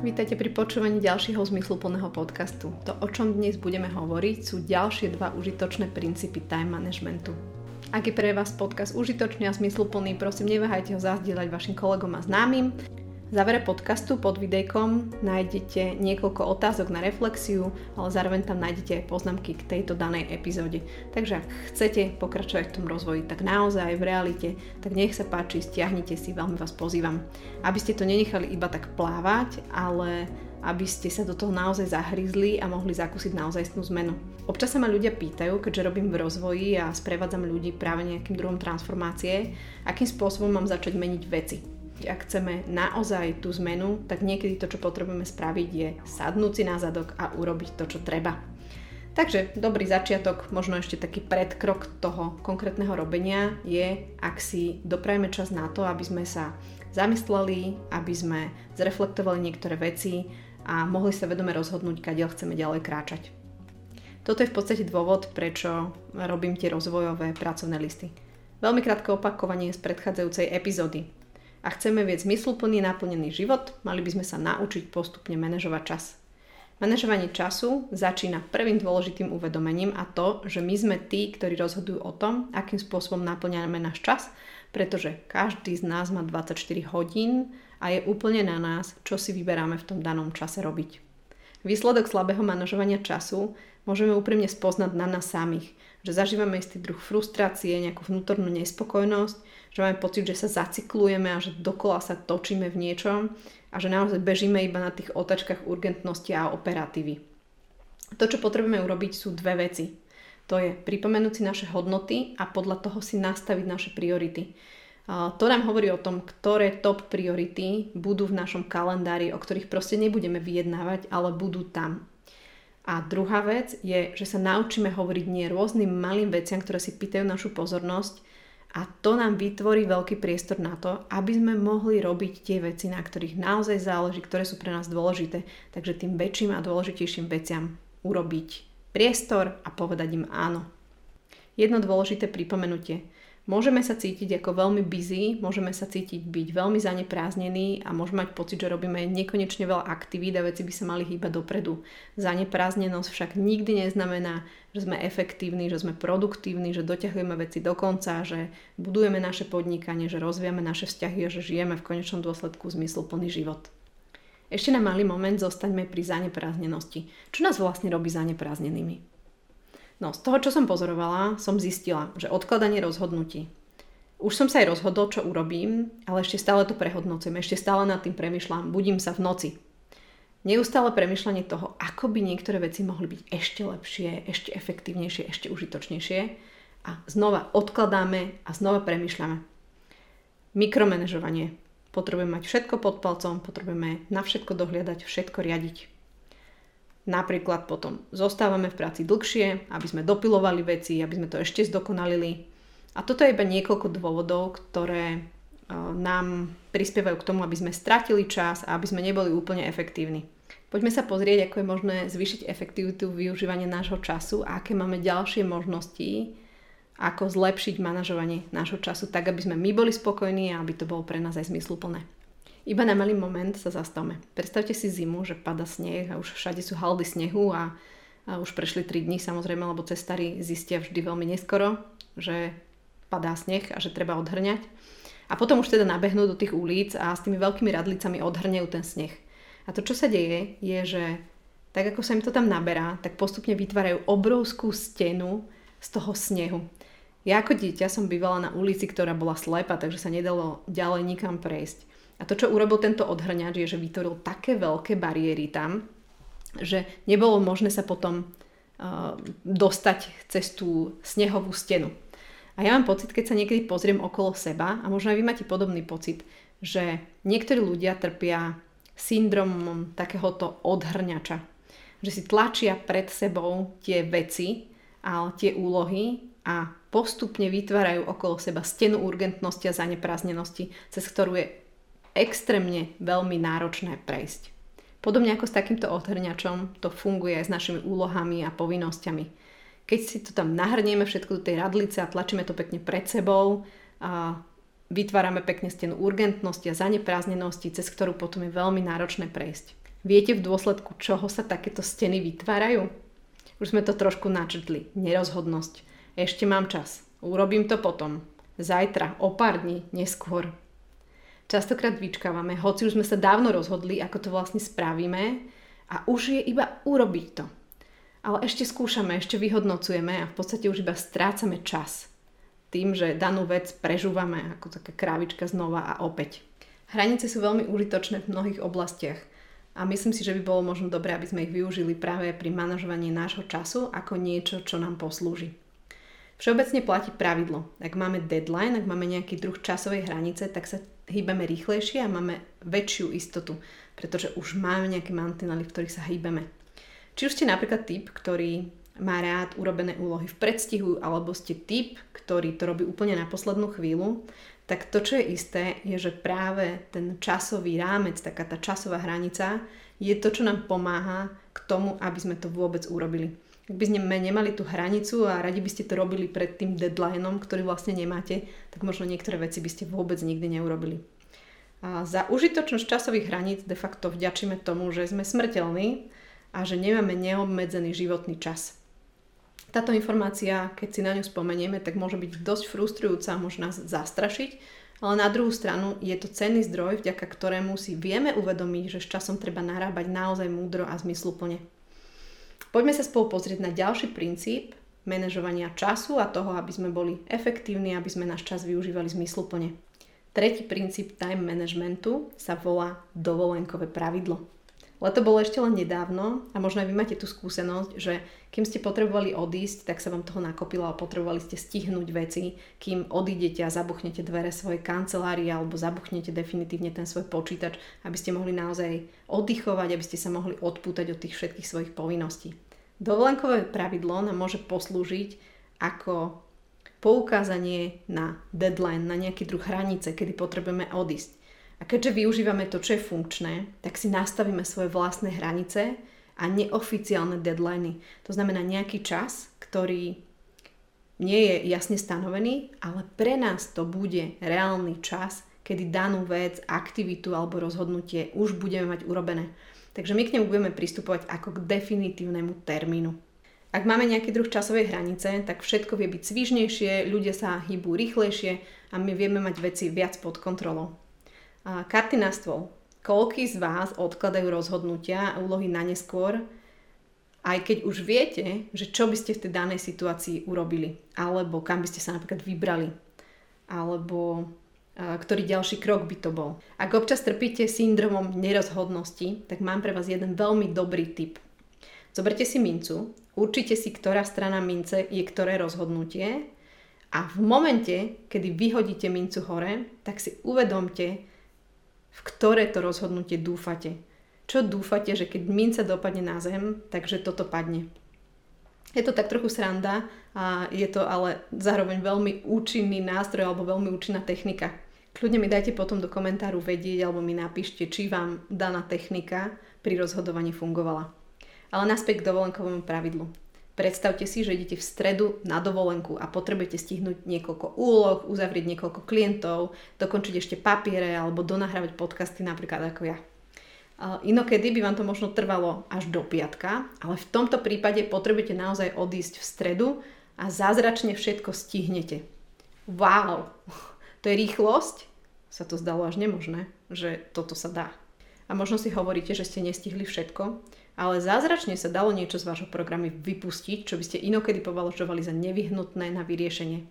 Vítajte pri počúvaní ďalšieho zmysluplného podcastu. To, o čom dnes budeme hovoriť, sú ďalšie dva užitočné princípy time managementu. Ak je pre vás podcast užitočný a zmysluplný, prosím, neváhajte ho zazdieľať vašim kolegom a známym. V závere podcastu pod videjkom nájdete niekoľko otázok na reflexiu, ale zároveň tam nájdete aj poznámky k tejto danej epizóde. Takže ak chcete pokračovať v tom rozvoji, tak naozaj v realite, tak nech sa páči, stiahnite si, veľmi vás pozývam. Aby ste to nenechali iba tak plávať, ale aby ste sa do toho naozaj zahryzli a mohli zakúsiť naozajstnú zmenu. Občas sa ma ľudia pýtajú, keďže robím v rozvoji a sprevádzam ľudí práve nejakým druhom transformácie, akým spôsobom mám začať meniť veci ak chceme naozaj tú zmenu, tak niekedy to, čo potrebujeme spraviť, je sadnúť si na zadok a urobiť to, čo treba. Takže dobrý začiatok, možno ešte taký predkrok toho konkrétneho robenia je, ak si doprajeme čas na to, aby sme sa zamysleli, aby sme zreflektovali niektoré veci a mohli sa vedome rozhodnúť, kadiaľ chceme ďalej kráčať. Toto je v podstate dôvod, prečo robím tie rozvojové pracovné listy. Veľmi krátke opakovanie z predchádzajúcej epizódy a chceme viesť zmysluplný naplnený život, mali by sme sa naučiť postupne manažovať čas. Manažovanie času začína prvým dôležitým uvedomením a to, že my sme tí, ktorí rozhodujú o tom, akým spôsobom naplňame náš čas, pretože každý z nás má 24 hodín a je úplne na nás, čo si vyberáme v tom danom čase robiť. Výsledok slabého manažovania času môžeme úprimne spoznať na nás samých, že zažívame istý druh frustrácie, nejakú vnútornú nespokojnosť, že máme pocit, že sa zacyklujeme a že dokola sa točíme v niečom a že naozaj bežíme iba na tých otačkách urgentnosti a operatívy. To, čo potrebujeme urobiť, sú dve veci. To je pripomenúť si naše hodnoty a podľa toho si nastaviť naše priority. To nám hovorí o tom, ktoré top priority budú v našom kalendári, o ktorých proste nebudeme vyjednávať, ale budú tam. A druhá vec je, že sa naučíme hovoriť nie rôznym malým veciam, ktoré si pýtajú našu pozornosť a to nám vytvorí veľký priestor na to, aby sme mohli robiť tie veci, na ktorých naozaj záleží, ktoré sú pre nás dôležité. Takže tým väčším a dôležitejším veciam urobiť priestor a povedať im áno. Jedno dôležité pripomenutie. Môžeme sa cítiť ako veľmi busy, môžeme sa cítiť byť veľmi zaneprázdnení a môžeme mať pocit, že robíme nekonečne veľa aktivít a veci by sa mali hýbať dopredu. Zaneprázdnenosť však nikdy neznamená, že sme efektívni, že sme produktívni, že doťahujeme veci do konca, že budujeme naše podnikanie, že rozvíjame naše vzťahy a že žijeme v konečnom dôsledku zmysluplný život. Ešte na malý moment zostaňme pri zaneprázdnenosti. Čo nás vlastne robí zaneprázdnenými? No, z toho, čo som pozorovala, som zistila, že odkladanie rozhodnutí. Už som sa aj rozhodol, čo urobím, ale ešte stále to prehodnocujem, ešte stále nad tým premyšľam, budím sa v noci. Neustále premyšľanie toho, ako by niektoré veci mohli byť ešte lepšie, ešte efektívnejšie, ešte užitočnejšie a znova odkladáme a znova premyšľame. Mikromanežovanie. Potrebujeme mať všetko pod palcom, potrebujeme na všetko dohliadať, všetko riadiť. Napríklad potom zostávame v práci dlhšie, aby sme dopilovali veci, aby sme to ešte zdokonalili. A toto je iba niekoľko dôvodov, ktoré e, nám prispievajú k tomu, aby sme stratili čas a aby sme neboli úplne efektívni. Poďme sa pozrieť, ako je možné zvýšiť efektivitu využívania nášho času a aké máme ďalšie možnosti, ako zlepšiť manažovanie nášho času, tak aby sme my boli spokojní a aby to bolo pre nás aj zmysluplné. Iba na malý moment sa zastavme. Predstavte si zimu, že pada sneh a už všade sú haldy snehu a, a už prešli 3 dní samozrejme, lebo cestári zistia vždy veľmi neskoro, že padá sneh a že treba odhrňať. A potom už teda nabehnú do tých ulic a s tými veľkými radlicami odhrňajú ten sneh. A to, čo sa deje, je, že tak ako sa im to tam naberá, tak postupne vytvárajú obrovskú stenu z toho snehu. Ja ako dieťa som bývala na ulici, ktorá bola slepa, takže sa nedalo ďalej nikam prejsť. A to, čo urobil tento odhrňač, je, že vytvoril také veľké bariéry tam, že nebolo možné sa potom uh, dostať cez tú snehovú stenu. A ja mám pocit, keď sa niekedy pozriem okolo seba, a možno aj vy máte podobný pocit, že niektorí ľudia trpia syndromom takéhoto odhrňača. Že si tlačia pred sebou tie veci a tie úlohy a postupne vytvárajú okolo seba stenu urgentnosti a zaneprázdnenosti, cez ktorú je extrémne veľmi náročné prejsť. Podobne ako s takýmto odhrňačom to funguje aj s našimi úlohami a povinnosťami. Keď si to tam nahrnieme všetko do tej radlice a tlačíme to pekne pred sebou, a vytvárame pekne stenu urgentnosti a zaneprázdnenosti, cez ktorú potom je veľmi náročné prejsť. Viete v dôsledku čoho sa takéto steny vytvárajú? Už sme to trošku načrtli. Nerozhodnosť. Ešte mám čas. Urobím to potom. Zajtra, o pár dní, neskôr. Častokrát vyčkávame, hoci už sme sa dávno rozhodli, ako to vlastne spravíme a už je iba urobiť to. Ale ešte skúšame, ešte vyhodnocujeme a v podstate už iba strácame čas. Tým, že danú vec prežúvame ako taká krávička znova a opäť. Hranice sú veľmi užitočné v mnohých oblastiach a myslím si, že by bolo možno dobré, aby sme ich využili práve pri manažovaní nášho času ako niečo, čo nám poslúži. Všeobecne platí pravidlo. Ak máme deadline, ak máme nejaký druh časovej hranice, tak sa hýbeme rýchlejšie a máme väčšiu istotu, pretože už máme nejaké mantinely, v ktorých sa hýbeme. Či už ste napríklad typ, ktorý má rád urobené úlohy v predstihu, alebo ste typ, ktorý to robí úplne na poslednú chvíľu, tak to, čo je isté, je, že práve ten časový rámec, taká tá časová hranica, je to, čo nám pomáha k tomu, aby sme to vôbec urobili. Ak by sme nemali tú hranicu a radi by ste to robili pred tým deadlineom, ktorý vlastne nemáte, tak možno niektoré veci by ste vôbec nikdy neurobili. A za užitočnosť časových hraníc de facto vďačíme tomu, že sme smrteľní a že nemáme neobmedzený životný čas. Táto informácia, keď si na ňu spomenieme, tak môže byť dosť frustrujúca, môže nás zastrašiť, ale na druhú stranu je to cenný zdroj, vďaka ktorému si vieme uvedomiť, že s časom treba narábať naozaj múdro a zmysluplne. Poďme sa spolu pozrieť na ďalší princíp manažovania času a toho, aby sme boli efektívni, aby sme náš čas využívali zmysluplne. Tretí princíp time managementu sa volá dovolenkové pravidlo. Leto bolo ešte len nedávno a možno aj vy máte tú skúsenosť, že kým ste potrebovali odísť, tak sa vám toho nakopilo a potrebovali ste stihnúť veci, kým odídete a zabuchnete dvere svojej kancelárie alebo zabuchnete definitívne ten svoj počítač, aby ste mohli naozaj oddychovať, aby ste sa mohli odpútať od tých všetkých svojich povinností. Dovolenkové pravidlo nám môže poslúžiť ako poukázanie na deadline, na nejaký druh hranice, kedy potrebujeme odísť. A keďže využívame to, čo je funkčné, tak si nastavíme svoje vlastné hranice a neoficiálne deadliny. To znamená nejaký čas, ktorý nie je jasne stanovený, ale pre nás to bude reálny čas, kedy danú vec, aktivitu alebo rozhodnutie už budeme mať urobené. Takže my k nemu budeme pristupovať ako k definitívnemu termínu. Ak máme nejaký druh časovej hranice, tak všetko vie byť svižnejšie, ľudia sa hýbu rýchlejšie a my vieme mať veci viac pod kontrolou. Stôl. Koľký z vás odkladajú rozhodnutia a úlohy na neskôr, aj keď už viete, že čo by ste v tej danej situácii urobili, alebo kam by ste sa napríklad vybrali, alebo ktorý ďalší krok by to bol. Ak občas trpíte syndromom nerozhodnosti, tak mám pre vás jeden veľmi dobrý tip. Zoberte si mincu, určite si, ktorá strana mince je ktoré rozhodnutie a v momente, kedy vyhodíte mincu hore, tak si uvedomte, v ktoré to rozhodnutie dúfate. Čo dúfate, že keď minca dopadne na zem, takže toto padne. Je to tak trochu sranda a je to ale zároveň veľmi účinný nástroj alebo veľmi účinná technika. Kľudne mi dajte potom do komentáru vedieť alebo mi napíšte, či vám daná technika pri rozhodovaní fungovala. Ale naspäť k dovolenkovému pravidlu. Predstavte si, že idete v stredu na dovolenku a potrebujete stihnúť niekoľko úloh, uzavrieť niekoľko klientov, dokončiť ešte papiere alebo donahrávať podcasty napríklad ako ja. Inokedy by vám to možno trvalo až do piatka, ale v tomto prípade potrebujete naozaj odísť v stredu a zázračne všetko stihnete. Wow! To je rýchlosť? Sa to zdalo až nemožné, že toto sa dá. A možno si hovoríte, že ste nestihli všetko, ale zázračne sa dalo niečo z vášho programu vypustiť, čo by ste inokedy považovali za nevyhnutné na vyriešenie.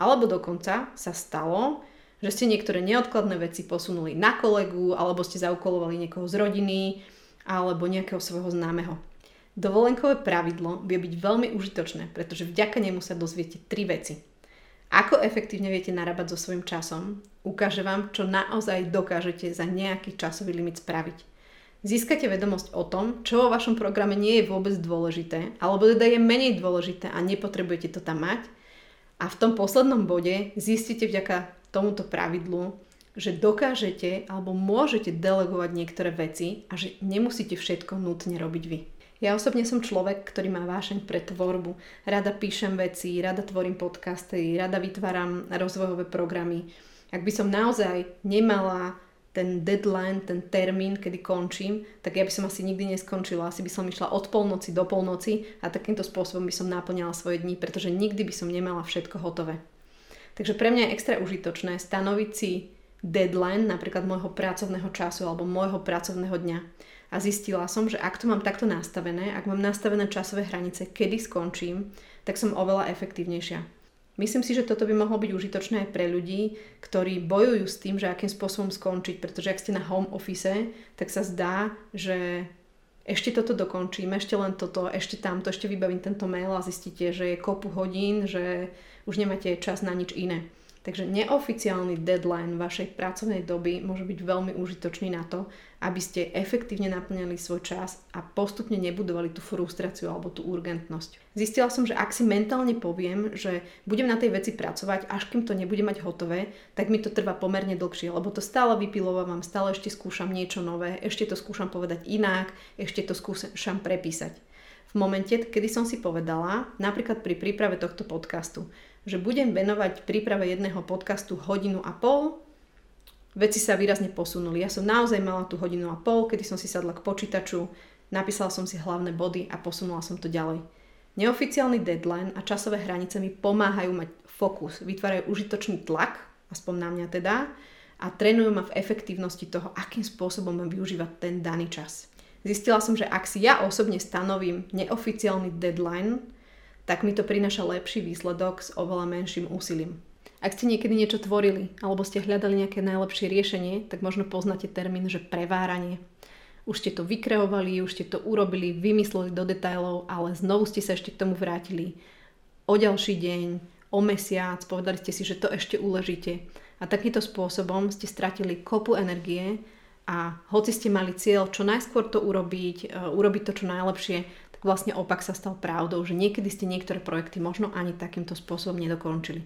Alebo dokonca sa stalo, že ste niektoré neodkladné veci posunuli na kolegu, alebo ste zaukolovali niekoho z rodiny, alebo nejakého svojho známeho. Dovolenkové pravidlo vie byť veľmi užitočné, pretože vďaka nemu sa dozviete tri veci. Ako efektívne viete narábať so svojím časom, ukáže vám, čo naozaj dokážete za nejaký časový limit spraviť. Získate vedomosť o tom, čo vo vašom programe nie je vôbec dôležité, alebo teda je menej dôležité a nepotrebujete to tam mať. A v tom poslednom bode zistíte vďaka tomuto pravidlu, že dokážete alebo môžete delegovať niektoré veci a že nemusíte všetko nutne robiť vy. Ja osobne som človek, ktorý má vášeň pre tvorbu. Rada píšem veci, rada tvorím podcasty, rada vytváram rozvojové programy. Ak by som naozaj nemala ten deadline, ten termín, kedy končím, tak ja by som asi nikdy neskončila. Asi by som išla od polnoci do polnoci a takýmto spôsobom by som naplňala svoje dni, pretože nikdy by som nemala všetko hotové. Takže pre mňa je extra užitočné stanoviť si deadline napríklad môjho pracovného času alebo môjho pracovného dňa. A zistila som, že ak to mám takto nastavené, ak mám nastavené časové hranice, kedy skončím, tak som oveľa efektívnejšia. Myslím si, že toto by mohlo byť užitočné aj pre ľudí, ktorí bojujú s tým, že akým spôsobom skončiť, pretože ak ste na home office, tak sa zdá, že ešte toto dokončím, ešte len toto, ešte tamto, ešte vybavím tento mail a zistíte, že je kopu hodín, že už nemáte čas na nič iné. Takže neoficiálny deadline vašej pracovnej doby môže byť veľmi užitočný na to, aby ste efektívne naplňali svoj čas a postupne nebudovali tú frustráciu alebo tú urgentnosť. Zistila som, že ak si mentálne poviem, že budem na tej veci pracovať, až kým to nebude mať hotové, tak mi to trvá pomerne dlhšie, lebo to stále vypilovávam, stále ešte skúšam niečo nové, ešte to skúšam povedať inak, ešte to skúšam prepísať. V momente, kedy som si povedala, napríklad pri príprave tohto podcastu, že budem venovať príprave jedného podcastu hodinu a pol, veci sa výrazne posunuli. Ja som naozaj mala tú hodinu a pol, kedy som si sadla k počítaču, napísala som si hlavné body a posunula som to ďalej. Neoficiálny deadline a časové hranice mi pomáhajú mať fokus, vytvárajú užitočný tlak, aspoň na mňa teda, a trénujú ma v efektívnosti toho, akým spôsobom mám využívať ten daný čas. Zistila som, že ak si ja osobne stanovím neoficiálny deadline, tak mi to prináša lepší výsledok s oveľa menším úsilím. Ak ste niekedy niečo tvorili alebo ste hľadali nejaké najlepšie riešenie, tak možno poznáte termín, že preváranie. Už ste to vykreovali, už ste to urobili, vymysleli do detajlov, ale znovu ste sa ešte k tomu vrátili. O ďalší deň, o mesiac, povedali ste si, že to ešte uležíte. A takýmto spôsobom ste stratili kopu energie a hoci ste mali cieľ čo najskôr to urobiť, e, urobiť to čo najlepšie, vlastne opak sa stal pravdou, že niekedy ste niektoré projekty možno ani takýmto spôsobom nedokončili.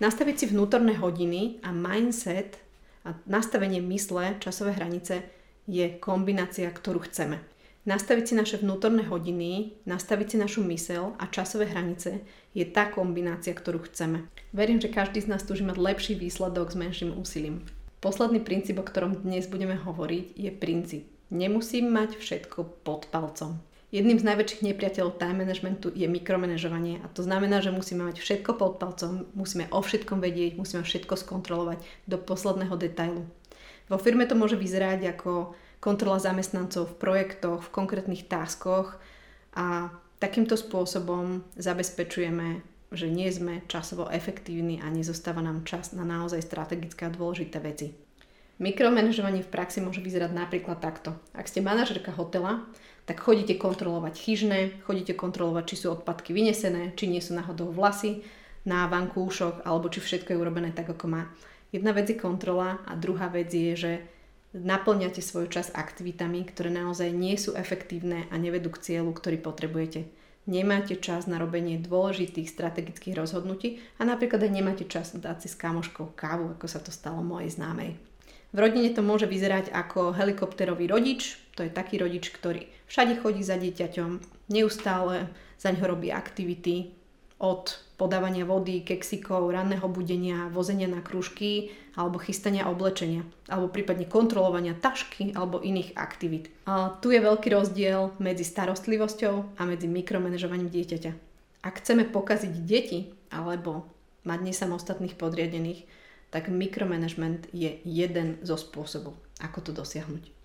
Nastaviť si vnútorné hodiny a mindset a nastavenie mysle, časové hranice je kombinácia, ktorú chceme. Nastaviť si naše vnútorné hodiny, nastaviť si našu mysel a časové hranice je tá kombinácia, ktorú chceme. Verím, že každý z nás túži mať lepší výsledok s menším úsilím. Posledný princíp, o ktorom dnes budeme hovoriť, je princíp. Nemusím mať všetko pod palcom. Jedným z najväčších nepriateľov time managementu je mikromanažovanie a to znamená, že musíme mať všetko pod palcom, musíme o všetkom vedieť, musíme všetko skontrolovať do posledného detailu. Vo firme to môže vyzerať ako kontrola zamestnancov v projektoch, v konkrétnych táskoch a takýmto spôsobom zabezpečujeme, že nie sme časovo efektívni a nezostáva nám čas na naozaj strategické a dôležité veci. Mikromanažovanie v praxi môže vyzerať napríklad takto. Ak ste manažerka hotela, tak chodíte kontrolovať chyžné, chodíte kontrolovať, či sú odpadky vynesené, či nie sú náhodou vlasy na vankúšoch, alebo či všetko je urobené tak, ako má. Jedna vec je kontrola a druhá vec je, že naplňate svoj čas aktivitami, ktoré naozaj nie sú efektívne a nevedú k cieľu, ktorý potrebujete. Nemáte čas na robenie dôležitých strategických rozhodnutí a napríklad aj nemáte čas dať si s kamoškou kávu, ako sa to stalo mojej známej. V rodine to môže vyzerať ako helikopterový rodič, to je taký rodič, ktorý všade chodí za dieťaťom, neustále za ňo robí aktivity od podávania vody, kexikov, ranného budenia, vozenia na kružky alebo chystania oblečenia, alebo prípadne kontrolovania tašky alebo iných aktivít. A tu je veľký rozdiel medzi starostlivosťou a medzi mikromanežovaním dieťaťa. Ak chceme pokaziť deti alebo mať nesamostatných podriadených, tak mikromanagement je jeden zo spôsobov, ako to dosiahnuť.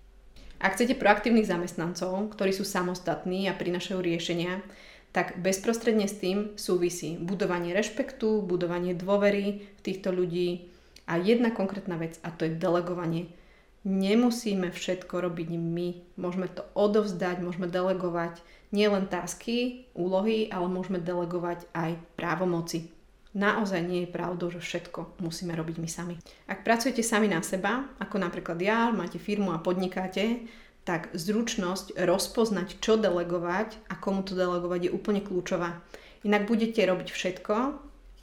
Ak chcete proaktívnych zamestnancov, ktorí sú samostatní a prinašajú riešenia, tak bezprostredne s tým súvisí budovanie rešpektu, budovanie dôvery v týchto ľudí. A jedna konkrétna vec a to je delegovanie. Nemusíme všetko robiť my, môžeme to odovzdať, môžeme delegovať nielen tásky, úlohy, ale môžeme delegovať aj právomoci naozaj nie je pravdou, že všetko musíme robiť my sami. Ak pracujete sami na seba, ako napríklad ja, máte firmu a podnikáte, tak zručnosť rozpoznať, čo delegovať a komu to delegovať je úplne kľúčová. Inak budete robiť všetko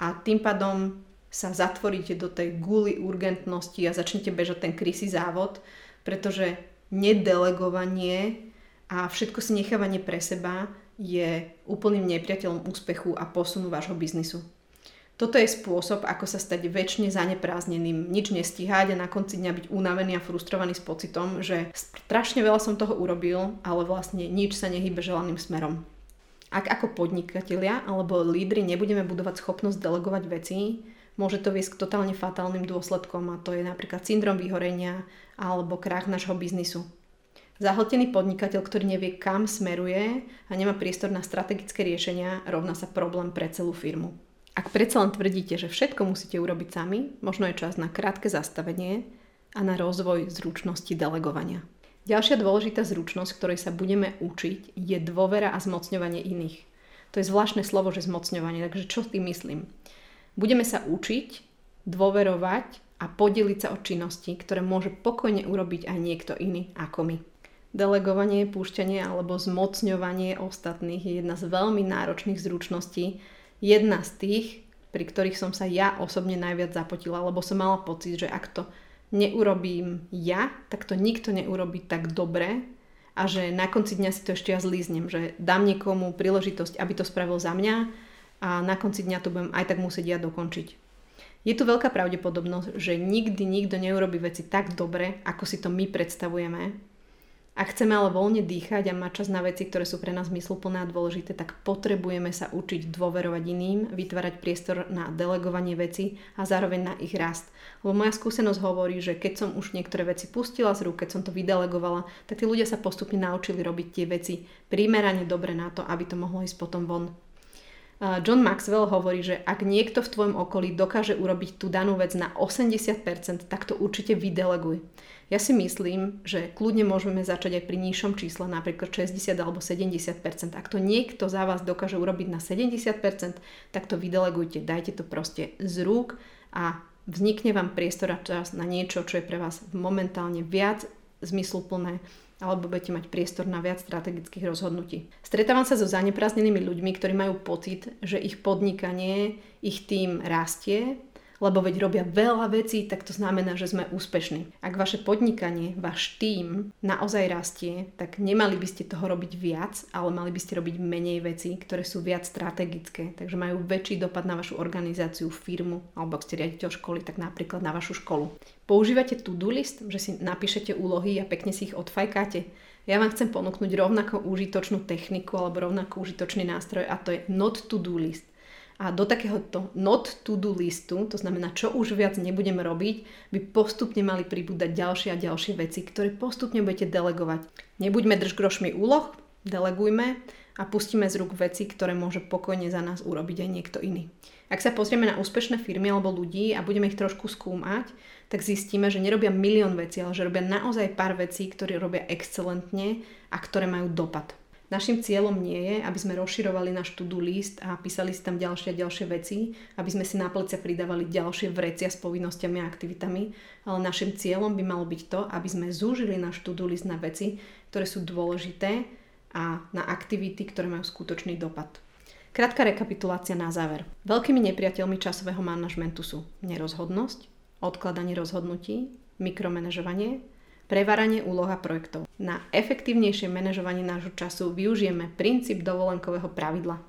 a tým pádom sa zatvoríte do tej guly urgentnosti a začnete bežať ten krysy závod, pretože nedelegovanie a všetko si nechávanie pre seba je úplným nepriateľom úspechu a posunu vášho biznisu. Toto je spôsob, ako sa stať väčšine zaneprázdneným, nič nestíhať a na konci dňa byť unavený a frustrovaný s pocitom, že strašne veľa som toho urobil, ale vlastne nič sa nehybe želaným smerom. Ak ako podnikatelia alebo lídry nebudeme budovať schopnosť delegovať veci, môže to viesť k totálne fatálnym dôsledkom a to je napríklad syndrom vyhorenia alebo krach nášho biznisu. Zahltený podnikateľ, ktorý nevie, kam smeruje a nemá priestor na strategické riešenia, rovná sa problém pre celú firmu. Ak predsa len tvrdíte, že všetko musíte urobiť sami, možno je čas na krátke zastavenie a na rozvoj zručnosti delegovania. Ďalšia dôležitá zručnosť, ktorej sa budeme učiť, je dôvera a zmocňovanie iných. To je zvláštne slovo, že zmocňovanie, takže čo tým myslím? Budeme sa učiť, dôverovať a podeliť sa o činnosti, ktoré môže pokojne urobiť aj niekto iný ako my. Delegovanie, púšťanie alebo zmocňovanie ostatných je jedna z veľmi náročných zručností, jedna z tých, pri ktorých som sa ja osobne najviac zapotila, lebo som mala pocit, že ak to neurobím ja, tak to nikto neurobí tak dobre a že na konci dňa si to ešte ja zlíznem, že dám niekomu príležitosť, aby to spravil za mňa a na konci dňa to budem aj tak musieť ja dokončiť. Je tu veľká pravdepodobnosť, že nikdy nikto neurobi veci tak dobre, ako si to my predstavujeme ak chceme ale voľne dýchať a mať čas na veci, ktoré sú pre nás zmysluplné a dôležité, tak potrebujeme sa učiť dôverovať iným, vytvárať priestor na delegovanie veci a zároveň na ich rast. Lebo moja skúsenosť hovorí, že keď som už niektoré veci pustila z rúk, keď som to vydelegovala, tak tí ľudia sa postupne naučili robiť tie veci primerane dobre na to, aby to mohlo ísť potom von. John Maxwell hovorí, že ak niekto v tvojom okolí dokáže urobiť tú danú vec na 80%, tak to určite vydeleguj. Ja si myslím, že kľudne môžeme začať aj pri nižšom čísle, napríklad 60 alebo 70%. Ak to niekto za vás dokáže urobiť na 70%, tak to vydelegujte, dajte to proste z rúk a vznikne vám priestor a čas na niečo, čo je pre vás momentálne viac zmysluplné alebo budete mať priestor na viac strategických rozhodnutí. Stretávam sa so zaneprázdnenými ľuďmi, ktorí majú pocit, že ich podnikanie, ich tým rastie, lebo veď robia veľa vecí, tak to znamená, že sme úspešní. Ak vaše podnikanie, váš tým naozaj rastie, tak nemali by ste toho robiť viac, ale mali by ste robiť menej vecí, ktoré sú viac strategické, takže majú väčší dopad na vašu organizáciu, firmu, alebo ak ste riaditeľ školy, tak napríklad na vašu školu. Používate to-do list, že si napíšete úlohy a pekne si ich odfajkáte. Ja vám chcem ponúknuť rovnako užitočnú techniku alebo rovnako užitočný nástroj a to je not to-do list. A do takéhoto not to do listu, to znamená, čo už viac nebudeme robiť, by postupne mali pribúdať ďalšie a ďalšie veci, ktoré postupne budete delegovať. Nebuďme držgrošmi úloh, delegujme a pustíme z rúk veci, ktoré môže pokojne za nás urobiť aj niekto iný. Ak sa pozrieme na úspešné firmy alebo ľudí a budeme ich trošku skúmať, tak zistíme, že nerobia milión vecí, ale že robia naozaj pár vecí, ktoré robia excelentne a ktoré majú dopad. Našim cieľom nie je, aby sme rozširovali náš to-do list a písali si tam ďalšie a ďalšie veci, aby sme si na plecia pridávali ďalšie vrecia s povinnosťami a aktivitami, ale našim cieľom by malo byť to, aby sme zúžili náš to-do list na veci, ktoré sú dôležité a na aktivity, ktoré majú skutočný dopad. Krátka rekapitulácia na záver. Veľkými nepriateľmi časového manažmentu sú nerozhodnosť, odkladanie rozhodnutí, mikromanežovanie, Prevaranie úloha projektov. Na efektívnejšie manažovanie nášho času využijeme princíp dovolenkového pravidla.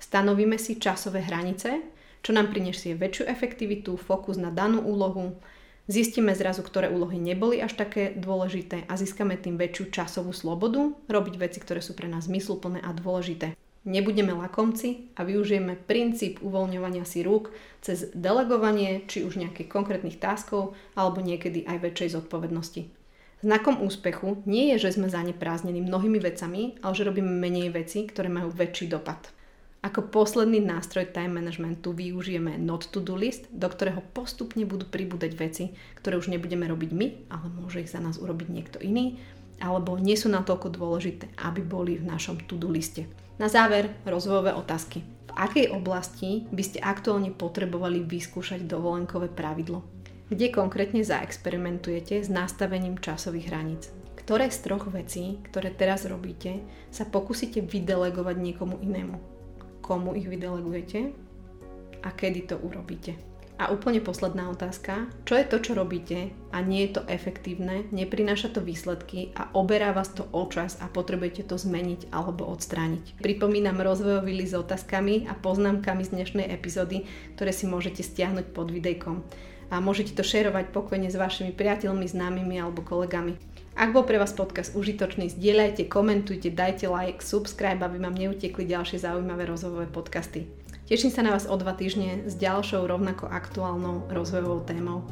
Stanovíme si časové hranice, čo nám prinesie väčšiu efektivitu, fokus na danú úlohu, zistíme zrazu, ktoré úlohy neboli až také dôležité a získame tým väčšiu časovú slobodu robiť veci, ktoré sú pre nás zmysluplné a dôležité. Nebudeme lakomci a využijeme princíp uvoľňovania si rúk cez delegovanie či už nejakých konkrétnych táskov alebo niekedy aj väčšej zodpovednosti. Znakom úspechu nie je, že sme zanepráznení mnohými vecami, ale že robíme menej veci, ktoré majú väčší dopad. Ako posledný nástroj time managementu využijeme not to do list, do ktorého postupne budú pribúdať veci, ktoré už nebudeme robiť my, ale môže ich za nás urobiť niekto iný, alebo nie sú natoľko dôležité, aby boli v našom to do liste. Na záver rozvojové otázky. V akej oblasti by ste aktuálne potrebovali vyskúšať dovolenkové pravidlo? Kde konkrétne zaexperimentujete s nastavením časových hraníc. Ktoré z troch vecí, ktoré teraz robíte, sa pokúsite vydelegovať niekomu inému? Komu ich vydelegujete? A kedy to urobíte? A úplne posledná otázka. Čo je to, čo robíte a nie je to efektívne, neprináša to výsledky a oberá vás to o čas a potrebujete to zmeniť alebo odstrániť. Pripomínam rozvojový list s otázkami a poznámkami z dnešnej epizódy, ktoré si môžete stiahnuť pod videjkom. A môžete to šerovať pokojne s vašimi priateľmi, známymi alebo kolegami. Ak bol pre vás podcast užitočný, zdieľajte, komentujte, dajte like, subscribe, aby vám neutekli ďalšie zaujímavé rozvojové podcasty. Teším sa na vás o dva týždne s ďalšou rovnako aktuálnou rozvojovou témou.